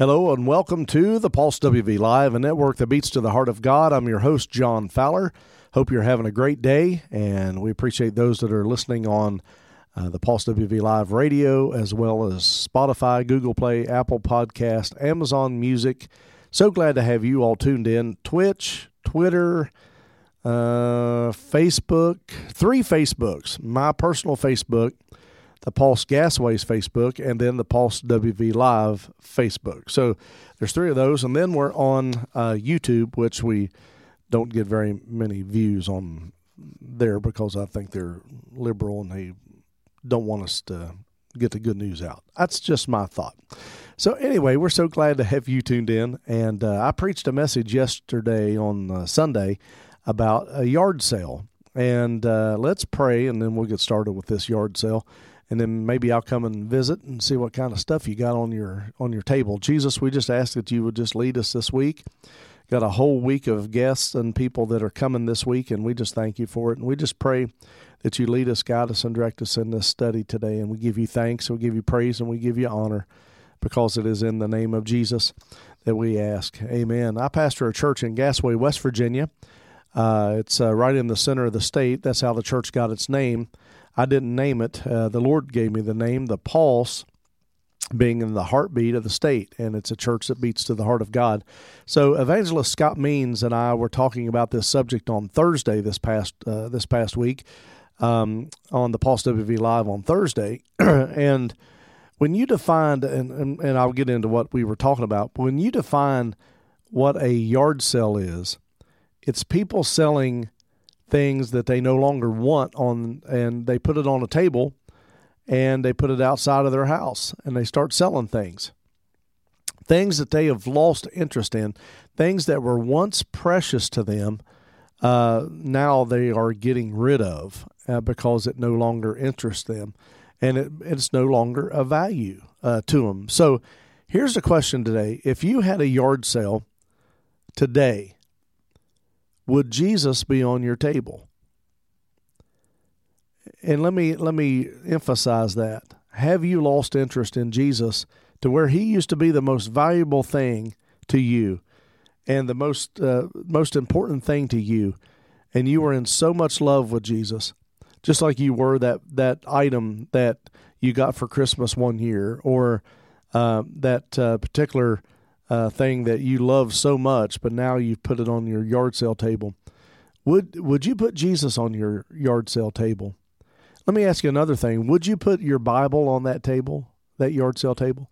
Hello and welcome to the Pulse WV Live, a network that beats to the heart of God. I'm your host, John Fowler. Hope you're having a great day, and we appreciate those that are listening on uh, the Pulse WV Live radio, as well as Spotify, Google Play, Apple Podcast, Amazon Music. So glad to have you all tuned in. Twitch, Twitter, uh, Facebook, three Facebooks. My personal Facebook the Pulse Gassaway's Facebook, and then the Pulse WV Live Facebook. So there's three of those, and then we're on uh, YouTube, which we don't get very many views on there because I think they're liberal and they don't want us to get the good news out. That's just my thought. So anyway, we're so glad to have you tuned in, and uh, I preached a message yesterday on uh, Sunday about a yard sale. And uh, let's pray, and then we'll get started with this yard sale and then maybe I'll come and visit and see what kind of stuff you got on your on your table. Jesus, we just ask that you would just lead us this week. Got a whole week of guests and people that are coming this week, and we just thank you for it. And we just pray that you lead us, guide us, and direct us in this study today. And we give you thanks, and we give you praise, and we give you honor because it is in the name of Jesus that we ask. Amen. I pastor a church in Gassaway, West Virginia. Uh, it's uh, right in the center of the state. That's how the church got its name. I didn't name it. Uh, the Lord gave me the name, the Pulse, being in the heartbeat of the state, and it's a church that beats to the heart of God. So, Evangelist Scott Means and I were talking about this subject on Thursday this past uh, this past week um, on the Pulse WV Live on Thursday, and when you define and, and and I'll get into what we were talking about. When you define what a yard sale is, it's people selling things that they no longer want on and they put it on a table and they put it outside of their house and they start selling things. Things that they have lost interest in things that were once precious to them uh, now they are getting rid of uh, because it no longer interests them and it, it's no longer a value uh, to them. So here's the question today. If you had a yard sale today would Jesus be on your table? And let me let me emphasize that. Have you lost interest in Jesus to where he used to be the most valuable thing to you and the most uh, most important thing to you and you were in so much love with Jesus just like you were that that item that you got for Christmas one year or uh, that uh, particular uh, thing that you love so much, but now you've put it on your yard sale table. Would would you put Jesus on your yard sale table? Let me ask you another thing. Would you put your Bible on that table, that yard sale table?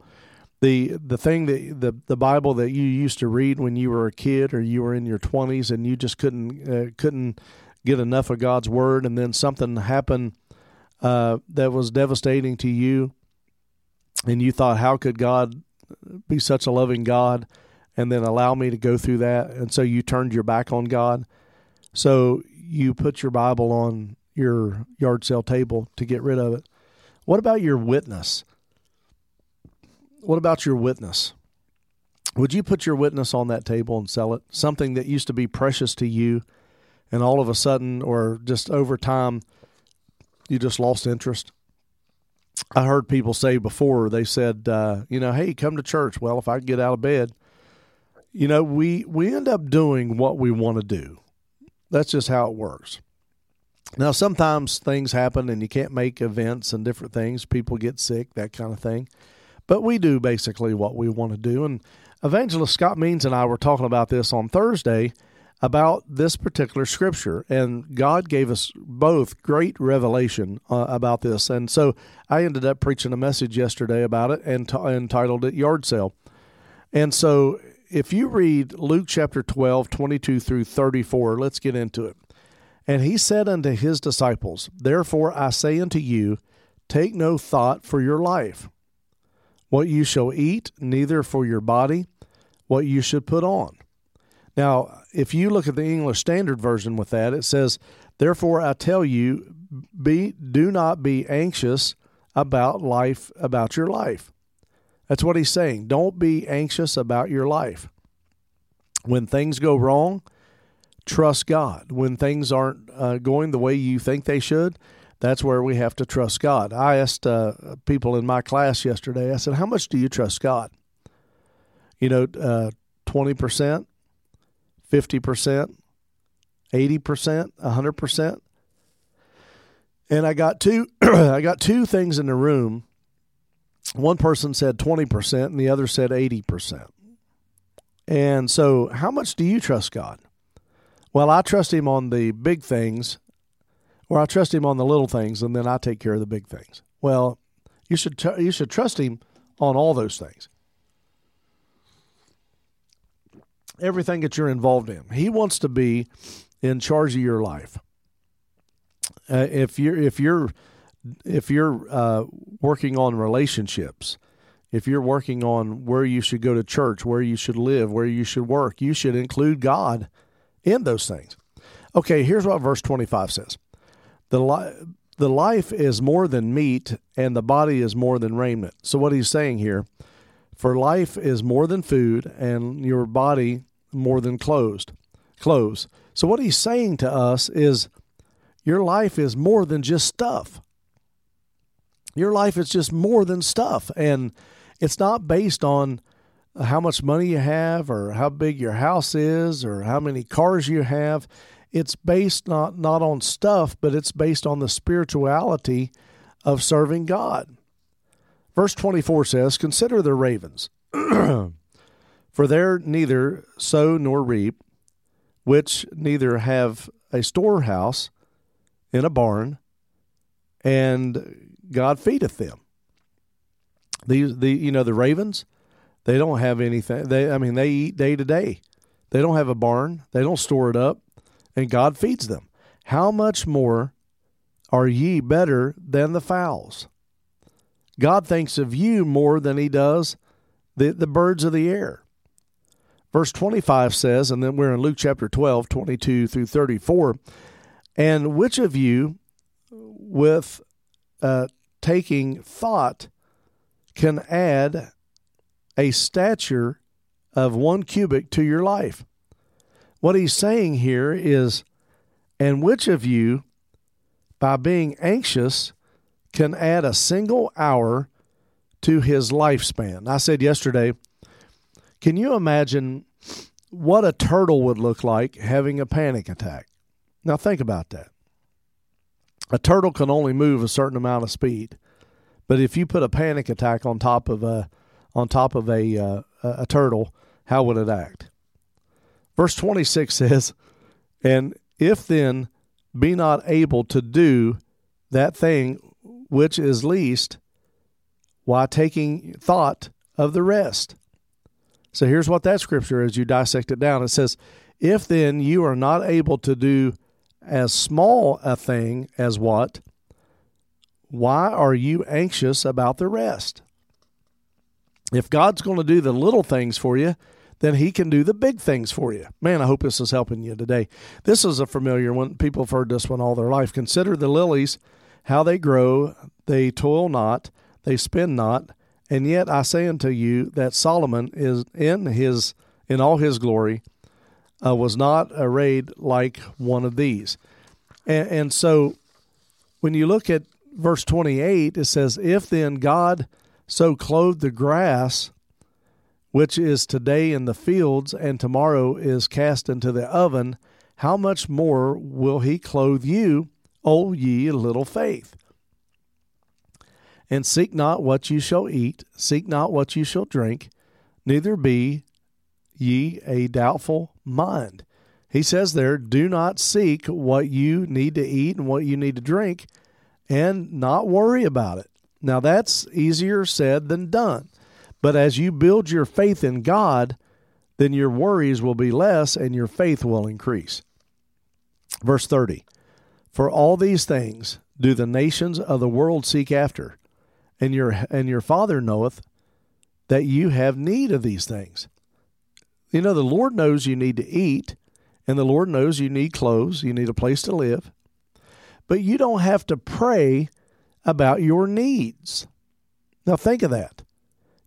The the thing that the the Bible that you used to read when you were a kid or you were in your 20s and you just couldn't uh, couldn't get enough of God's word and then something happened uh, that was devastating to you and you thought how could God be such a loving God and then allow me to go through that. And so you turned your back on God. So you put your Bible on your yard sale table to get rid of it. What about your witness? What about your witness? Would you put your witness on that table and sell it? Something that used to be precious to you, and all of a sudden, or just over time, you just lost interest? I heard people say before they said, uh, you know, hey, come to church. Well, if I get out of bed, you know, we we end up doing what we want to do. That's just how it works. Now, sometimes things happen and you can't make events and different things. People get sick, that kind of thing. But we do basically what we want to do. And Evangelist Scott Means and I were talking about this on Thursday about this particular scripture. And God gave us both great revelation uh, about this. And so I ended up preaching a message yesterday about it and t- entitled it Yard Sale. And so if you read Luke chapter 12, 22 through 34, let's get into it. And he said unto his disciples, Therefore I say unto you, take no thought for your life, what you shall eat, neither for your body, what you should put on. Now, if you look at the English Standard Version with that, it says, Therefore I tell you, be do not be anxious about life, about your life. That's what he's saying. Don't be anxious about your life. When things go wrong, trust God. When things aren't uh, going the way you think they should, that's where we have to trust God. I asked uh, people in my class yesterday, I said, How much do you trust God? you know, uh, 20%, 50%, 80%, 100%. And I got two I got two things in the room. One person said 20% and the other said 80%. And so, how much do you trust God? Well, I trust him on the big things or I trust him on the little things and then I take care of the big things. Well, you should you should trust him on all those things. Everything that you're involved in. He wants to be in charge of your life. Uh, if you're if you're if you're uh, working on relationships, if you're working on where you should go to church, where you should live, where you should work, you should include God in those things. Okay, here's what verse 25 says. The li- the life is more than meat and the body is more than raiment. So what he's saying here, for life is more than food and your body more than closed Clothes. So what he's saying to us is your life is more than just stuff. Your life is just more than stuff and it's not based on how much money you have or how big your house is or how many cars you have it's based not not on stuff, but it's based on the spirituality of serving God. Verse 24 says, Consider the ravens, for they're neither sow nor reap, which neither have a storehouse in a barn, and God feedeth them. These the you know the ravens, they don't have anything. They I mean they eat day to day. They don't have a barn. They don't store it up and God feeds them. How much more are ye better than the fowls? God thinks of you more than he does the, the birds of the air. Verse 25 says, and then we're in Luke chapter 12, 22 through 34. And which of you, with uh, taking thought, can add a stature of one cubit to your life? What he's saying here is, and which of you, by being anxious, can add a single hour to his lifespan? I said yesterday, can you imagine what a turtle would look like having a panic attack? Now, think about that. A turtle can only move a certain amount of speed, but if you put a panic attack on top of a on top of a uh, a turtle, how would it act? Verse 26 says, And if then be not able to do that thing which is least, why taking thought of the rest? So here's what that scripture is. You dissect it down. It says, If then you are not able to do as small a thing as what? Why are you anxious about the rest? If God's going to do the little things for you, then he can do the big things for you. Man, I hope this is helping you today. This is a familiar one. People have heard this one all their life. Consider the lilies, how they grow. They toil not, they spin not. And yet I say unto you that Solomon is in his in all his glory uh, was not arrayed like one of these. And, and so when you look at verse 28, it says, If then God so clothed the grass, which is today in the fields and tomorrow is cast into the oven, how much more will he clothe you, O ye little faith? And seek not what you shall eat, seek not what you shall drink, neither be ye a doubtful mind. He says there, do not seek what you need to eat and what you need to drink, and not worry about it. Now, that's easier said than done. But as you build your faith in God, then your worries will be less and your faith will increase. Verse 30 For all these things do the nations of the world seek after, and your, and your Father knoweth that you have need of these things. You know, the Lord knows you need to eat, and the Lord knows you need clothes, you need a place to live. But you don't have to pray about your needs. Now, think of that.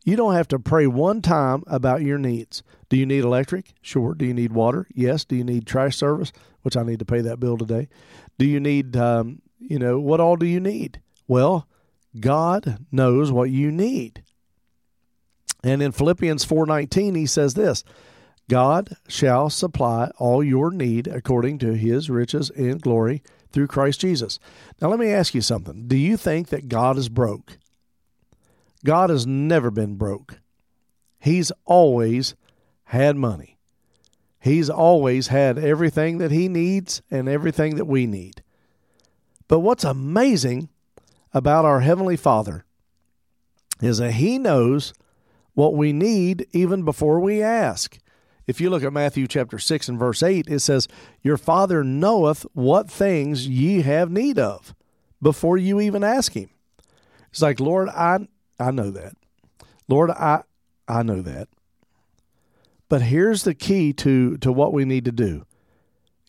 You don't have to pray one time about your needs. Do you need electric? Sure. Do you need water? Yes. Do you need trash service? Which I need to pay that bill today. Do you need, um, you know, what all do you need? Well, God knows what you need. And in Philippians 4:19 he says this, God shall supply all your need according to his riches and glory through Christ Jesus. Now let me ask you something. Do you think that God is broke? God has never been broke. He's always had money. He's always had everything that he needs and everything that we need. But what's amazing about our Heavenly Father is that He knows what we need even before we ask. If you look at Matthew chapter 6 and verse 8, it says, Your Father knoweth what things ye have need of before you even ask Him. It's like, Lord, I, I know that. Lord, I, I know that. But here's the key to, to what we need to do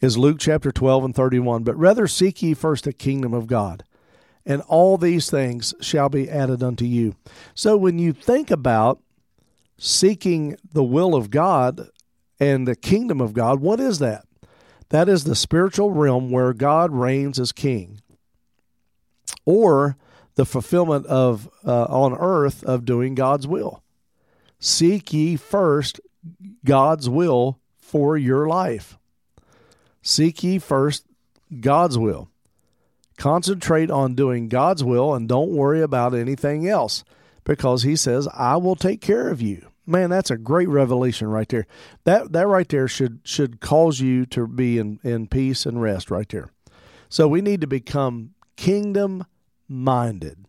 is Luke chapter 12 and 31. But rather seek ye first the kingdom of God, and all these things shall be added unto you. So when you think about seeking the will of God and the kingdom of God, what is that? That is the spiritual realm where God reigns as king, or the fulfillment of uh, on earth of doing God's will. Seek ye first God's will for your life. Seek ye first God's will. Concentrate on doing God's will and don't worry about anything else because he says, I will take care of you. Man, that's a great revelation right there. That that right there should should cause you to be in, in peace and rest right there. So we need to become kingdom minded.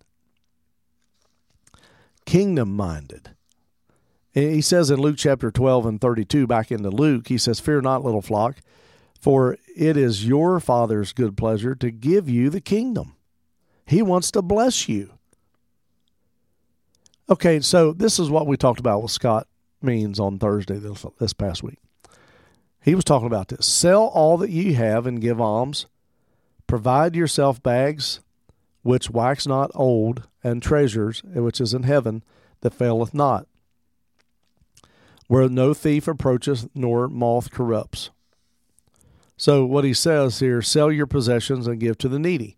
Kingdom minded. He says in Luke chapter 12 and 32, back into Luke, he says, Fear not, little flock, for it is your Father's good pleasure to give you the kingdom. He wants to bless you. Okay, so this is what we talked about with Scott Means on Thursday this, this past week. He was talking about this. Sell all that ye have and give alms. Provide yourself bags which wax not old, and treasures which is in heaven that faileth not where no thief approacheth nor moth corrupts. So, what he says here sell your possessions and give to the needy.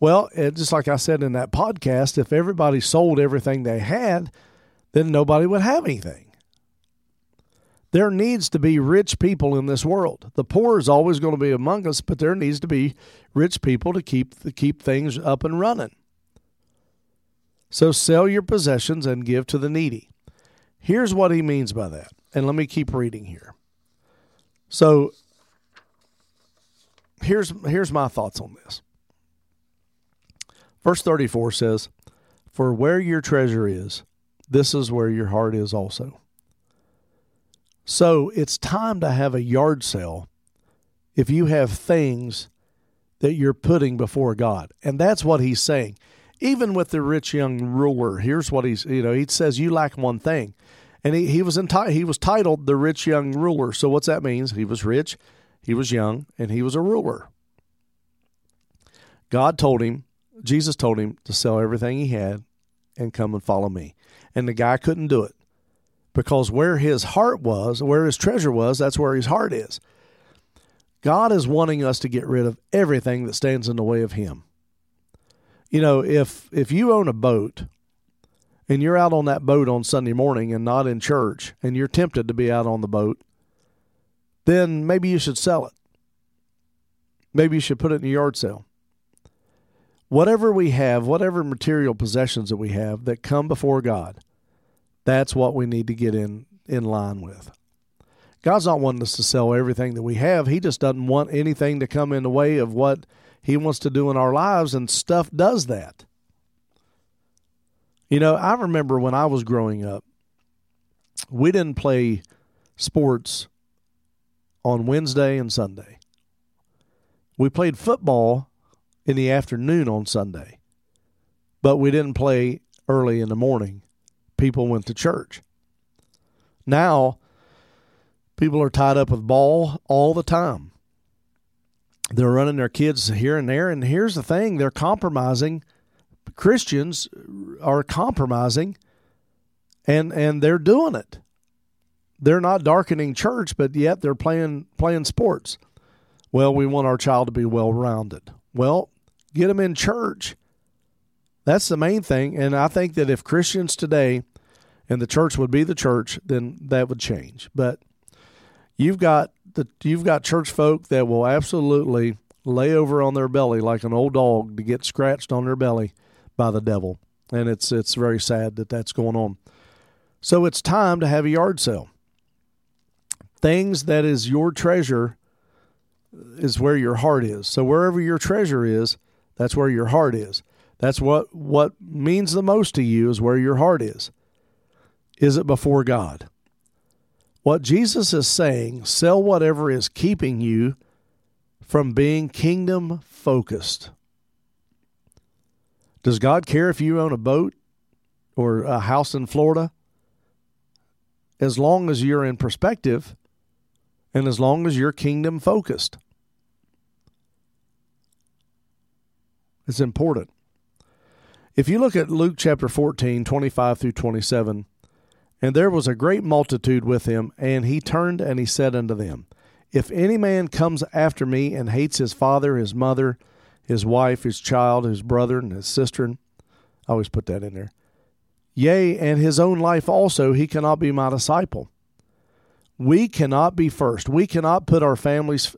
Well, it, just like I said in that podcast, if everybody sold everything they had, then nobody would have anything. There needs to be rich people in this world. The poor is always going to be among us, but there needs to be rich people to keep to keep things up and running. So sell your possessions and give to the needy. Here's what he means by that. And let me keep reading here. So here's here's my thoughts on this. Verse 34 says, "For where your treasure is, this is where your heart is also." So it's time to have a yard sale if you have things that you're putting before God. And that's what he's saying. Even with the rich young ruler, here's what he's, you know, he says, You lack one thing and he, he was enti- he was titled the rich young ruler. So what's that means? He was rich, he was young, and he was a ruler. God told him, Jesus told him to sell everything he had and come and follow me. And the guy couldn't do it because where his heart was, where his treasure was, that's where his heart is. God is wanting us to get rid of everything that stands in the way of him. You know, if if you own a boat and you're out on that boat on Sunday morning and not in church, and you're tempted to be out on the boat, then maybe you should sell it. Maybe you should put it in a yard sale. Whatever we have, whatever material possessions that we have that come before God, that's what we need to get in, in line with. God's not wanting us to sell everything that we have. He just doesn't want anything to come in the way of what He wants to do in our lives, and stuff does that. You know, I remember when I was growing up, we didn't play sports on Wednesday and Sunday. We played football in the afternoon on Sunday, but we didn't play early in the morning. People went to church. Now, people are tied up with ball all the time. They're running their kids here and there. And here's the thing they're compromising Christians are compromising and and they're doing it. They're not darkening church, but yet they're playing playing sports. Well, we want our child to be well rounded. Well, get them in church. That's the main thing. And I think that if Christians today and the church would be the church, then that would change. But you've got the you've got church folk that will absolutely lay over on their belly like an old dog to get scratched on their belly by the devil, and it's it's very sad that that's going on. So it's time to have a yard sale. Things that is your treasure is where your heart is. So wherever your treasure is, that's where your heart is. That's what what means the most to you is where your heart is. Is it before God? What Jesus is saying, sell whatever is keeping you from being kingdom focused. Does God care if you own a boat or a house in Florida? As long as you're in perspective and as long as you're kingdom focused. It's important. If you look at Luke chapter 14, 25 through 27, and there was a great multitude with him, and he turned and he said unto them, If any man comes after me and hates his father, his mother, his wife, his child, his brother, and his sister, I always put that in there, yea, and his own life also, he cannot be my disciple. We cannot be first. We cannot put our families.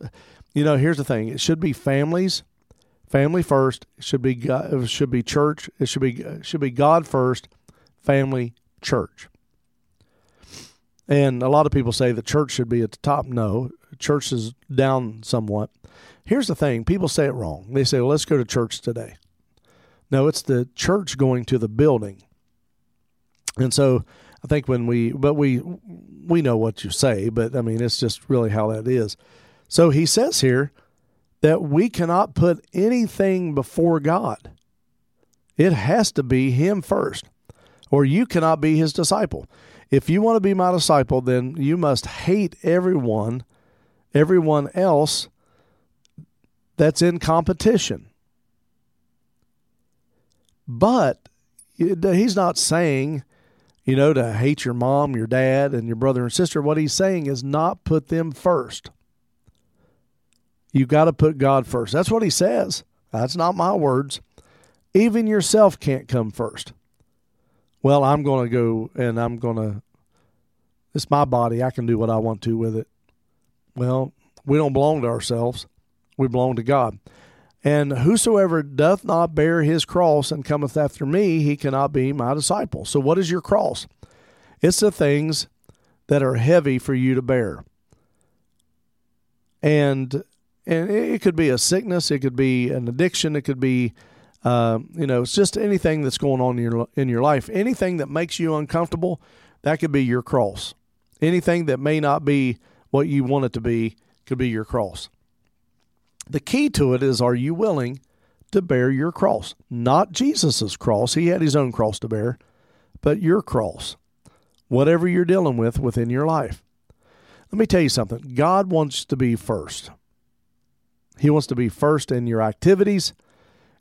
You know, here's the thing: it should be families family first. It should be God, it should be church. It should be it should be God first, family, church. And a lot of people say the church should be at the top. No, church is down somewhat. Here's the thing: people say it wrong. They say, well, "Let's go to church today." No, it's the church going to the building. And so I think when we, but we, we know what you say, but I mean, it's just really how that is. So he says here, that we cannot put anything before God. It has to be Him first, or you cannot be His disciple. If you want to be my disciple, then you must hate everyone, everyone else that's in competition. But he's not saying, you know, to hate your mom, your dad, and your brother and sister. What he's saying is not put them first. You got to put God first. That's what he says. That's not my words. Even yourself can't come first. Well, I'm going to go and I'm going to, it's my body. I can do what I want to with it. Well, we don't belong to ourselves, we belong to God. And whosoever doth not bear his cross and cometh after me, he cannot be my disciple. So, what is your cross? It's the things that are heavy for you to bear. And and it could be a sickness, it could be an addiction, it could be, uh, you know, it's just anything that's going on in your in your life. Anything that makes you uncomfortable, that could be your cross. Anything that may not be what you want it to be could be your cross. The key to it is: Are you willing to bear your cross? Not Jesus's cross; he had his own cross to bear, but your cross, whatever you're dealing with within your life. Let me tell you something. God wants to be first. He wants to be first in your activities,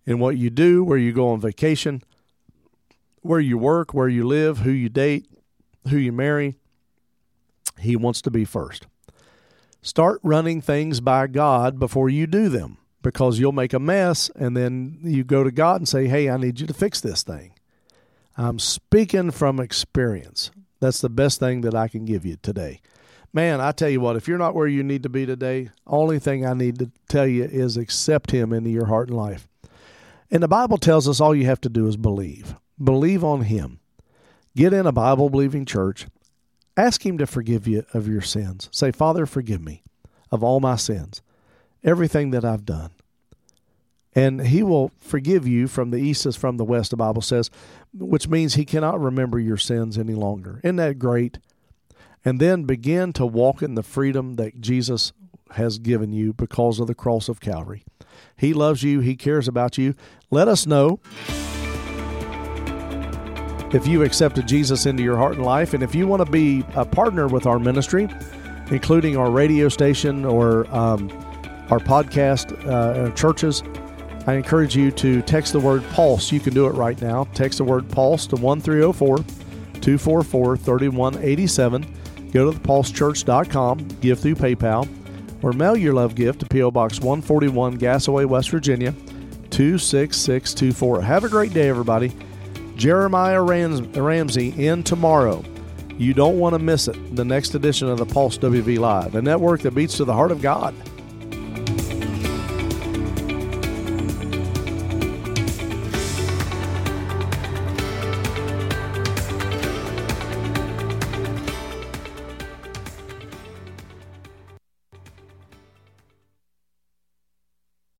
in what you do, where you go on vacation, where you work, where you live, who you date, who you marry. He wants to be first. Start running things by God before you do them because you'll make a mess and then you go to God and say, Hey, I need you to fix this thing. I'm speaking from experience. That's the best thing that I can give you today man, I tell you what, if you're not where you need to be today, only thing I need to tell you is accept him into your heart and life. And the Bible tells us all you have to do is believe. Believe on him. Get in a Bible believing church. Ask him to forgive you of your sins. Say, Father, forgive me of all my sins, everything that I've done. And he will forgive you from the east as from the west, the Bible says, which means he cannot remember your sins any longer. Isn't that great? and then begin to walk in the freedom that Jesus has given you because of the cross of Calvary. He loves you, He cares about you. Let us know if you accepted Jesus into your heart and life, and if you want to be a partner with our ministry, including our radio station or um, our podcast uh, churches. I encourage you to text the word pulse. You can do it right now. Text the word pulse to 1304 244 3187 Go to thepulsechurch.com, give through PayPal, or mail your love gift to P.O. Box 141, Gassaway, West Virginia, 26624. Have a great day, everybody. Jeremiah Rams- Ramsey in tomorrow. You don't want to miss it. The next edition of the Pulse WV Live, a network that beats to the heart of God.